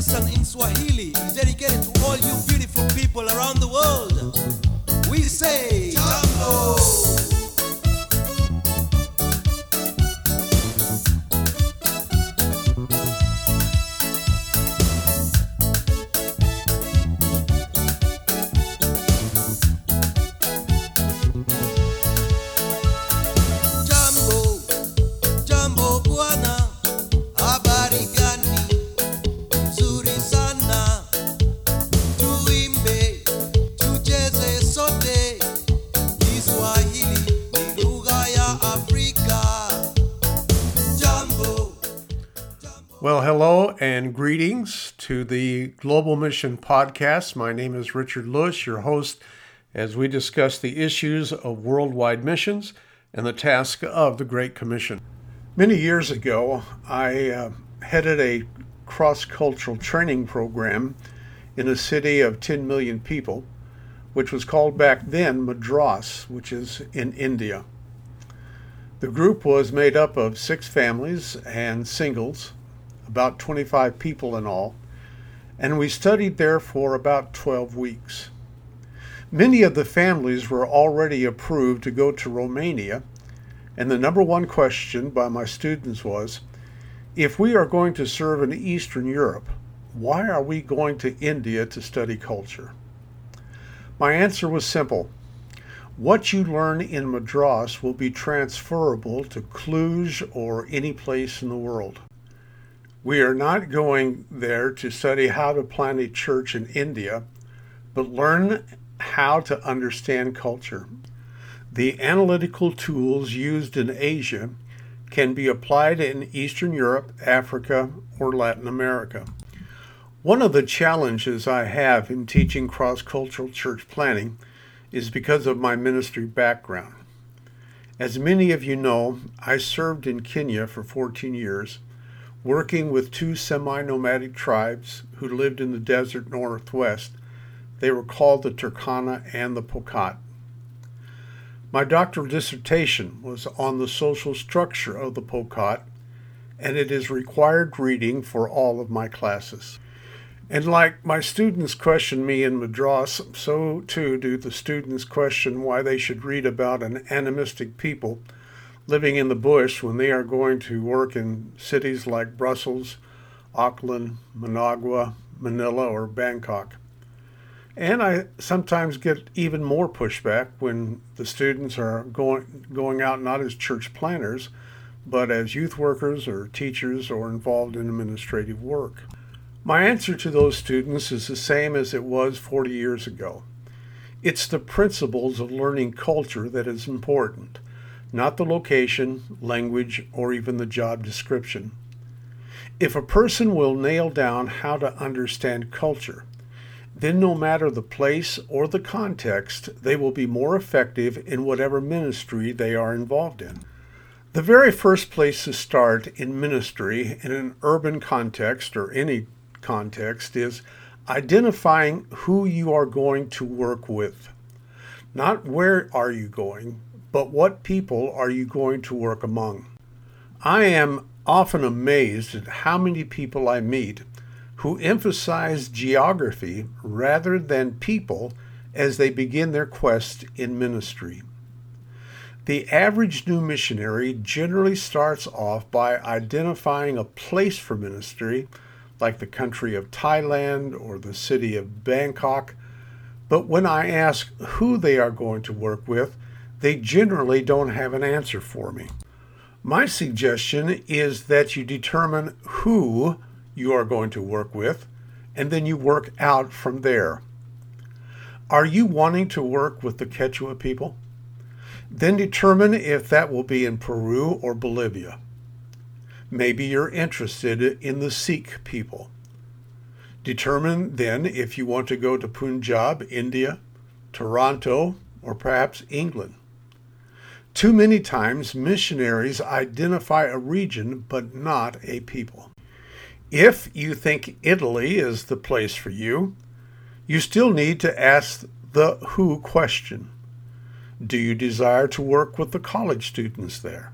lesson in Swahili is dedicated to all you beautiful people around the world. We say, Well, hello and greetings to the Global Mission Podcast. My name is Richard Lewis, your host, as we discuss the issues of worldwide missions and the task of the Great Commission. Many years ago, I uh, headed a cross cultural training program in a city of 10 million people, which was called back then Madras, which is in India. The group was made up of six families and singles about 25 people in all, and we studied there for about 12 weeks. Many of the families were already approved to go to Romania, and the number one question by my students was if we are going to serve in Eastern Europe, why are we going to India to study culture? My answer was simple. What you learn in Madras will be transferable to Cluj or any place in the world. We are not going there to study how to plant a church in India, but learn how to understand culture. The analytical tools used in Asia can be applied in Eastern Europe, Africa, or Latin America. One of the challenges I have in teaching cross cultural church planting is because of my ministry background. As many of you know, I served in Kenya for 14 years working with two semi nomadic tribes who lived in the desert northwest. They were called the Turkana and the Pokot. My doctoral dissertation was on the social structure of the Pokot, and it is required reading for all of my classes. And like my students question me in Madras, so too do the students question why they should read about an animistic people living in the bush when they are going to work in cities like Brussels, Auckland, Managua, Manila, or Bangkok. And I sometimes get even more pushback when the students are going going out not as church planners, but as youth workers or teachers or involved in administrative work. My answer to those students is the same as it was 40 years ago. It's the principles of learning culture that is important not the location, language, or even the job description. If a person will nail down how to understand culture, then no matter the place or the context, they will be more effective in whatever ministry they are involved in. The very first place to start in ministry in an urban context or any context is identifying who you are going to work with. Not where are you going, but what people are you going to work among? I am often amazed at how many people I meet who emphasize geography rather than people as they begin their quest in ministry. The average new missionary generally starts off by identifying a place for ministry, like the country of Thailand or the city of Bangkok. But when I ask who they are going to work with, they generally don't have an answer for me. My suggestion is that you determine who you are going to work with, and then you work out from there. Are you wanting to work with the Quechua people? Then determine if that will be in Peru or Bolivia. Maybe you're interested in the Sikh people. Determine then if you want to go to Punjab, India, Toronto, or perhaps England. Too many times, missionaries identify a region but not a people. If you think Italy is the place for you, you still need to ask the who question. Do you desire to work with the college students there?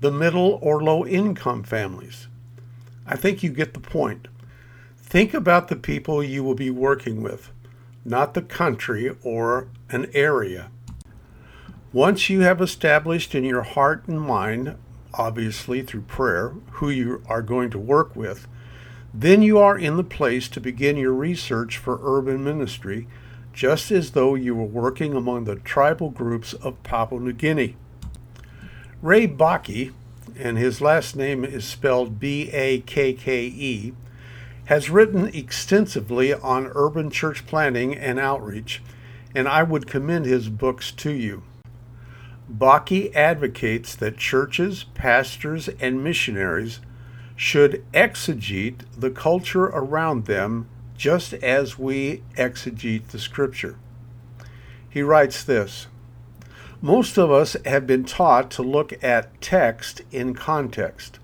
The middle or low income families? I think you get the point. Think about the people you will be working with, not the country or an area. Once you have established in your heart and mind, obviously through prayer, who you are going to work with, then you are in the place to begin your research for urban ministry, just as though you were working among the tribal groups of Papua New Guinea. Ray Bakke, and his last name is spelled B A K K E, has written extensively on urban church planting and outreach, and I would commend his books to you. Bakke advocates that churches, pastors, and missionaries should exegete the culture around them just as we exegete the scripture. He writes this Most of us have been taught to look at text in context.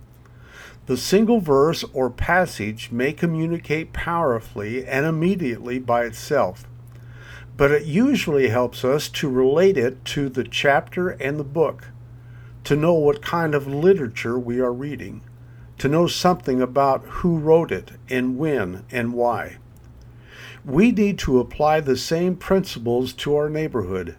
The single verse or passage may communicate powerfully and immediately by itself, but it usually helps us to relate it to the chapter and the book, to know what kind of literature we are reading to know something about who wrote it and when and why. We need to apply the same principles to our neighborhood.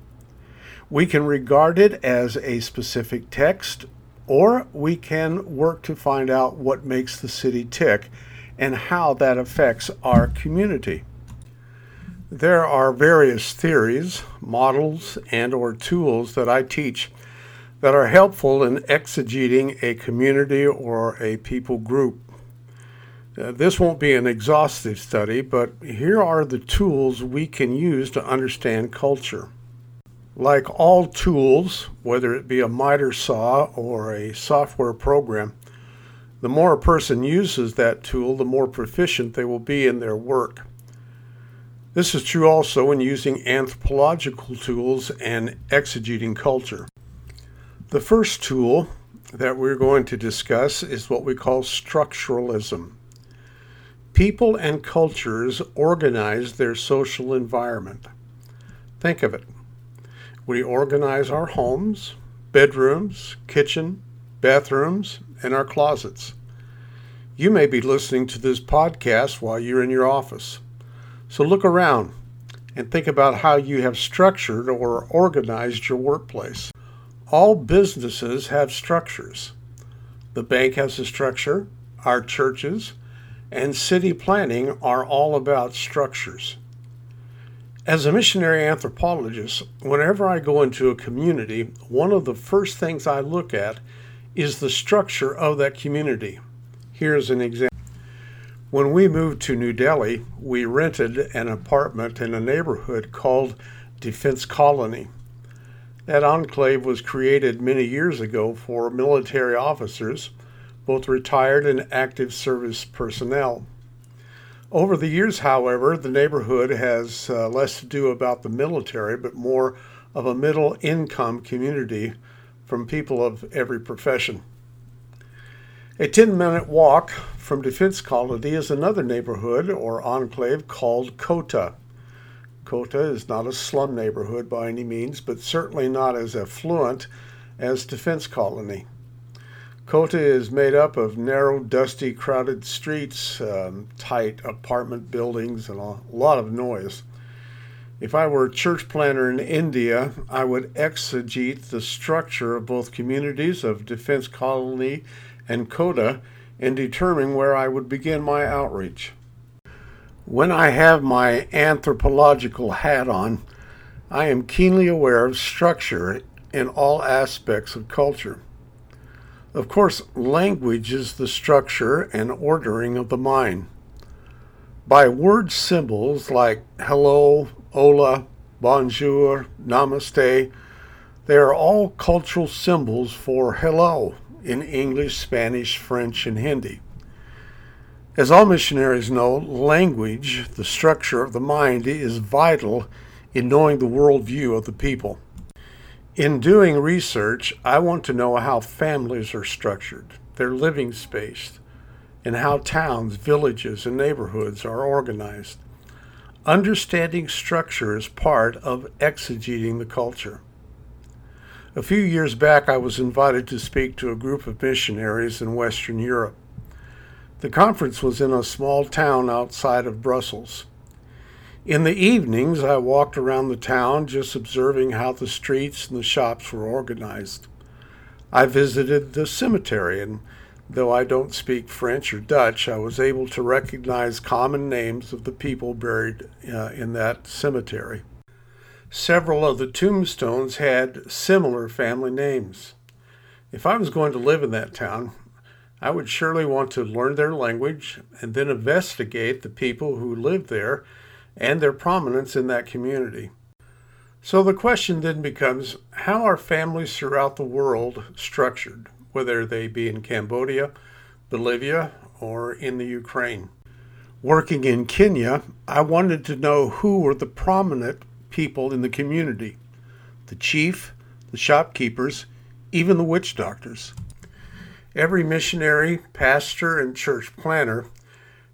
We can regard it as a specific text, or we can work to find out what makes the city tick and how that affects our community. There are various theories, models, and or tools that I teach that are helpful in exegeting a community or a people group. Uh, this won't be an exhaustive study, but here are the tools we can use to understand culture. Like all tools, whether it be a miter saw or a software program, the more a person uses that tool, the more proficient they will be in their work. This is true also in using anthropological tools and exegeting culture. The first tool that we're going to discuss is what we call structuralism. People and cultures organize their social environment. Think of it. We organize our homes, bedrooms, kitchen, bathrooms, and our closets. You may be listening to this podcast while you're in your office. So look around and think about how you have structured or organized your workplace. All businesses have structures. The bank has a structure, our churches, and city planning are all about structures. As a missionary anthropologist, whenever I go into a community, one of the first things I look at is the structure of that community. Here's an example. When we moved to New Delhi, we rented an apartment in a neighborhood called Defense Colony. That enclave was created many years ago for military officers, both retired and active service personnel. Over the years, however, the neighborhood has uh, less to do about the military, but more of a middle income community from people of every profession. A 10 minute walk from Defense Colony is another neighborhood or enclave called Kota. Kota is not a slum neighborhood by any means, but certainly not as affluent as Defense Colony. Kota is made up of narrow, dusty, crowded streets, um, tight apartment buildings, and a lot of noise. If I were a church planner in India, I would exegete the structure of both communities of Defense Colony and Kota and determine where I would begin my outreach. When I have my anthropological hat on, I am keenly aware of structure in all aspects of culture. Of course, language is the structure and ordering of the mind. By word symbols like hello, hola, bonjour, namaste, they are all cultural symbols for hello in English, Spanish, French, and Hindi. As all missionaries know, language, the structure of the mind, is vital in knowing the worldview of the people. In doing research, I want to know how families are structured, their living space, and how towns, villages, and neighborhoods are organized. Understanding structure is part of exegeting the culture. A few years back, I was invited to speak to a group of missionaries in Western Europe. The conference was in a small town outside of Brussels. In the evenings, I walked around the town just observing how the streets and the shops were organized. I visited the cemetery, and though I don't speak French or Dutch, I was able to recognize common names of the people buried uh, in that cemetery. Several of the tombstones had similar family names. If I was going to live in that town, I would surely want to learn their language and then investigate the people who lived there and their prominence in that community. So the question then becomes how are families throughout the world structured, whether they be in Cambodia, Bolivia, or in the Ukraine? Working in Kenya, I wanted to know who were the prominent people in the community the chief, the shopkeepers, even the witch doctors. Every missionary, pastor, and church planter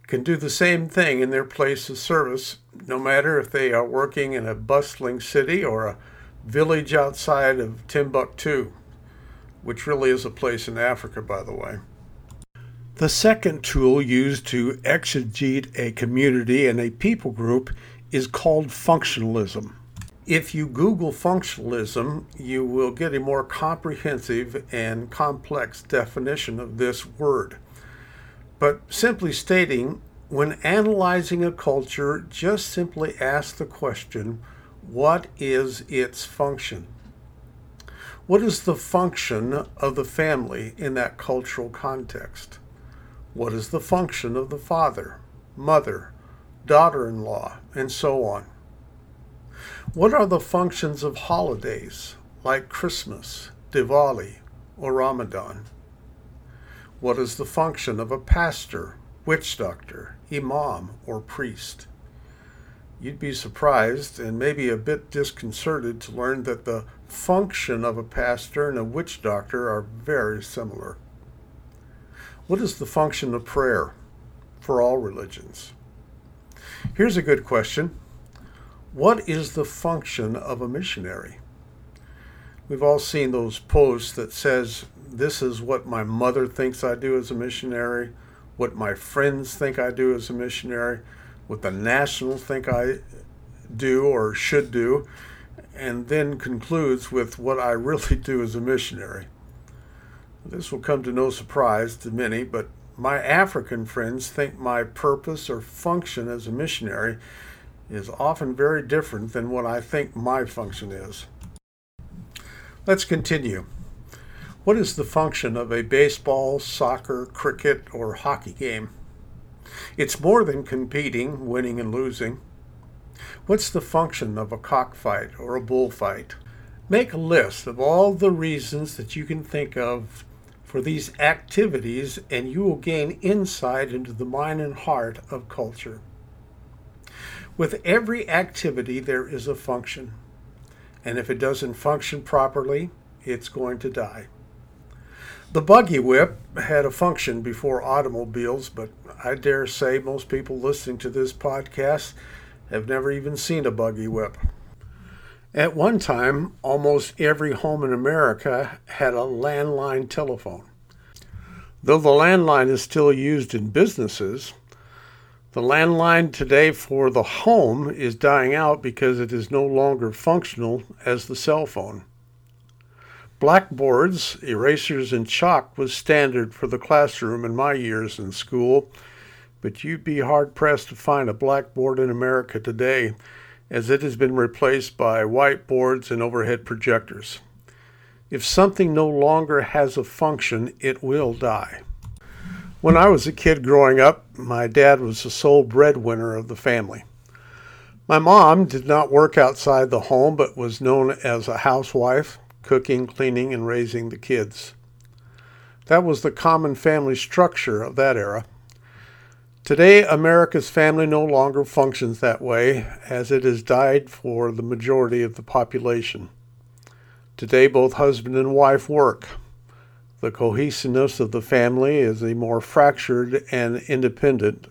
can do the same thing in their place of service, no matter if they are working in a bustling city or a village outside of Timbuktu, which really is a place in Africa, by the way. The second tool used to exegete a community and a people group is called functionalism. If you Google functionalism, you will get a more comprehensive and complex definition of this word. But simply stating, when analyzing a culture, just simply ask the question what is its function? What is the function of the family in that cultural context? What is the function of the father, mother, daughter in law, and so on? What are the functions of holidays like Christmas, Diwali, or Ramadan? What is the function of a pastor, witch doctor, imam, or priest? You'd be surprised and maybe a bit disconcerted to learn that the function of a pastor and a witch doctor are very similar. What is the function of prayer for all religions? Here's a good question what is the function of a missionary? We've all seen those posts that says this is what my mother thinks I do as a missionary, what my friends think I do as a missionary, what the nationals think I do or should do, and then concludes with what I really do as a missionary. This will come to no surprise to many, but my African friends think my purpose or function as a missionary is often very different than what I think my function is. Let's continue. What is the function of a baseball, soccer, cricket, or hockey game? It's more than competing, winning, and losing. What's the function of a cockfight or a bullfight? Make a list of all the reasons that you can think of for these activities, and you will gain insight into the mind and heart of culture. With every activity, there is a function. And if it doesn't function properly, it's going to die. The buggy whip had a function before automobiles, but I dare say most people listening to this podcast have never even seen a buggy whip. At one time, almost every home in America had a landline telephone. Though the landline is still used in businesses, the landline today for the home is dying out because it is no longer functional as the cell phone. Blackboards, erasers, and chalk was standard for the classroom in my years in school, but you'd be hard pressed to find a blackboard in America today as it has been replaced by whiteboards and overhead projectors. If something no longer has a function, it will die. When I was a kid growing up, my dad was the sole breadwinner of the family. My mom did not work outside the home but was known as a housewife, cooking, cleaning, and raising the kids. That was the common family structure of that era. Today, America's family no longer functions that way, as it has died for the majority of the population. Today, both husband and wife work. The cohesiveness of the family is a more fractured and independent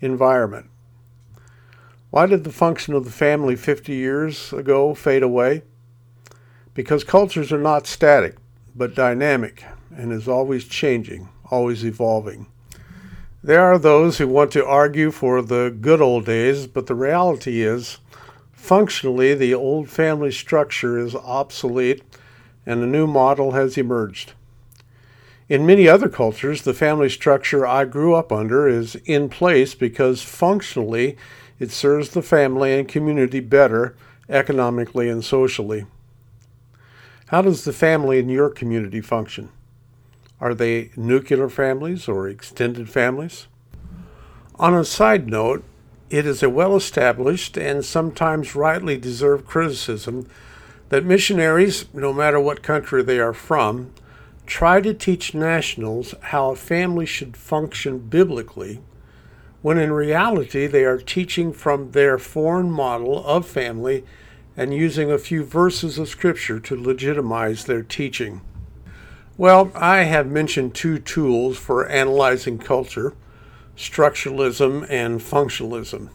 environment. Why did the function of the family 50 years ago fade away? Because cultures are not static, but dynamic and is always changing, always evolving. There are those who want to argue for the good old days, but the reality is, functionally, the old family structure is obsolete and a new model has emerged. In many other cultures, the family structure I grew up under is in place because functionally it serves the family and community better economically and socially. How does the family in your community function? Are they nuclear families or extended families? On a side note, it is a well established and sometimes rightly deserved criticism that missionaries, no matter what country they are from, try to teach nationals how a family should function biblically, when in reality they are teaching from their foreign model of family and using a few verses of Scripture to legitimize their teaching. Well, I have mentioned two tools for analyzing culture structuralism and functionalism.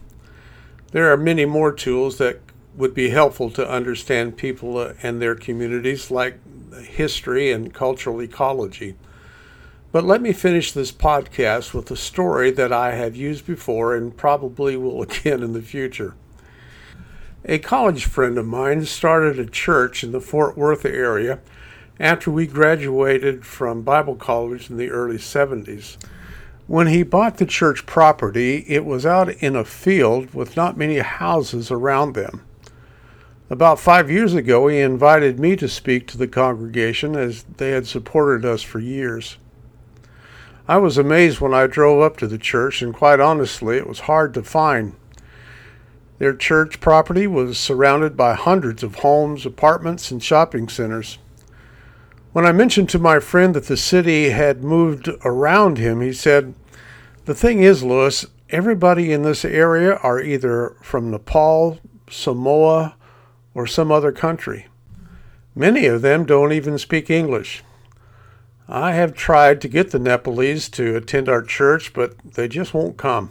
There are many more tools that would be helpful to understand people uh, and their communities, like history and cultural ecology. But let me finish this podcast with a story that I have used before and probably will again in the future. A college friend of mine started a church in the Fort Worth area after we graduated from Bible college in the early 70s. When he bought the church property, it was out in a field with not many houses around them. About five years ago, he invited me to speak to the congregation as they had supported us for years. I was amazed when I drove up to the church, and quite honestly, it was hard to find. Their church property was surrounded by hundreds of homes, apartments, and shopping centers. When I mentioned to my friend that the city had moved around him, he said, The thing is, Lewis, everybody in this area are either from Nepal, Samoa, or some other country. Many of them don't even speak English. I have tried to get the Nepalese to attend our church, but they just won't come.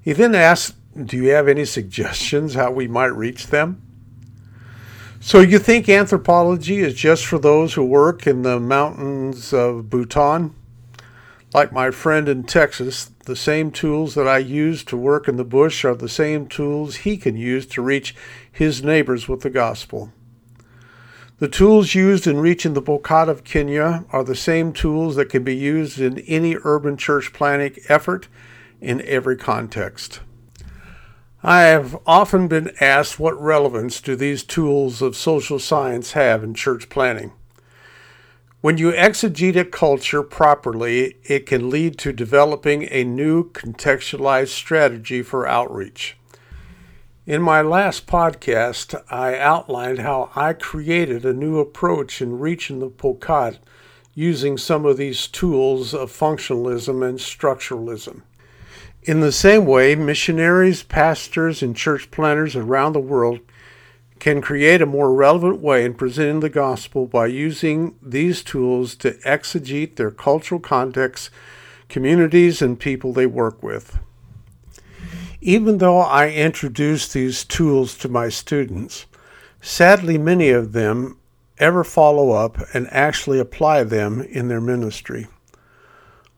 He then asked, Do you have any suggestions how we might reach them? So, you think anthropology is just for those who work in the mountains of Bhutan? Like my friend in Texas, the same tools that I use to work in the bush are the same tools he can use to reach his neighbors with the gospel. The tools used in reaching the Pokot of Kenya are the same tools that can be used in any urban church planting effort in every context. I have often been asked what relevance do these tools of social science have in church planting. When you exegete a culture properly, it can lead to developing a new contextualized strategy for outreach. In my last podcast, I outlined how I created a new approach in reaching the Pokot using some of these tools of functionalism and structuralism. In the same way, missionaries, pastors, and church planters around the world can create a more relevant way in presenting the gospel by using these tools to exegete their cultural contexts, communities, and people they work with. Even though I introduce these tools to my students, sadly, many of them ever follow up and actually apply them in their ministry.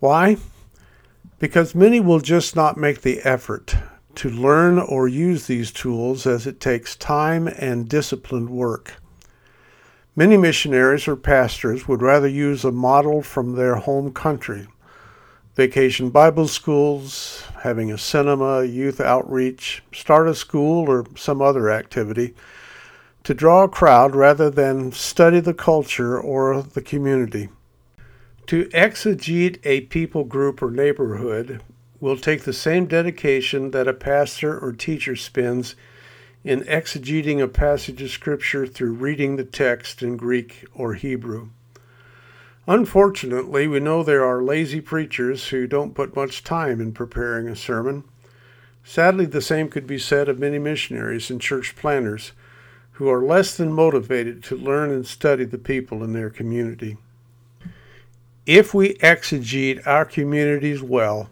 Why? Because many will just not make the effort to learn or use these tools as it takes time and disciplined work. Many missionaries or pastors would rather use a model from their home country vacation Bible schools, having a cinema, youth outreach, start a school, or some other activity to draw a crowd rather than study the culture or the community. To exegete a people group or neighborhood will take the same dedication that a pastor or teacher spends in exegeting a passage of Scripture through reading the text in Greek or Hebrew. Unfortunately, we know there are lazy preachers who don't put much time in preparing a sermon. Sadly, the same could be said of many missionaries and church planters who are less than motivated to learn and study the people in their community. If we exegete our communities well,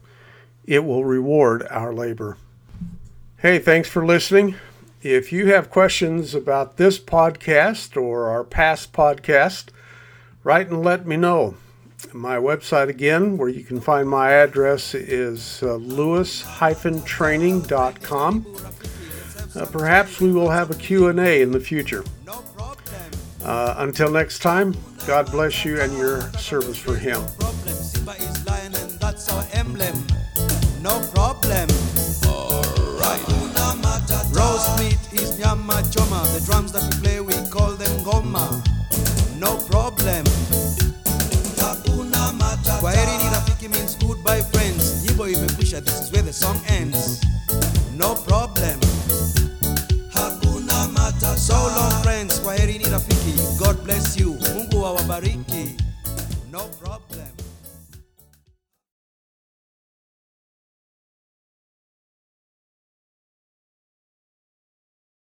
it will reward our labor. Hey, thanks for listening. If you have questions about this podcast or our past podcast, write and let me know. My website, again, where you can find my address, is uh, lewis-training.com. Uh, perhaps we will have a Q&A in the future. Uh, until next time, God bless you and your service for Him. No problem. All right. Roast meat is nyama choma, the drums that we play.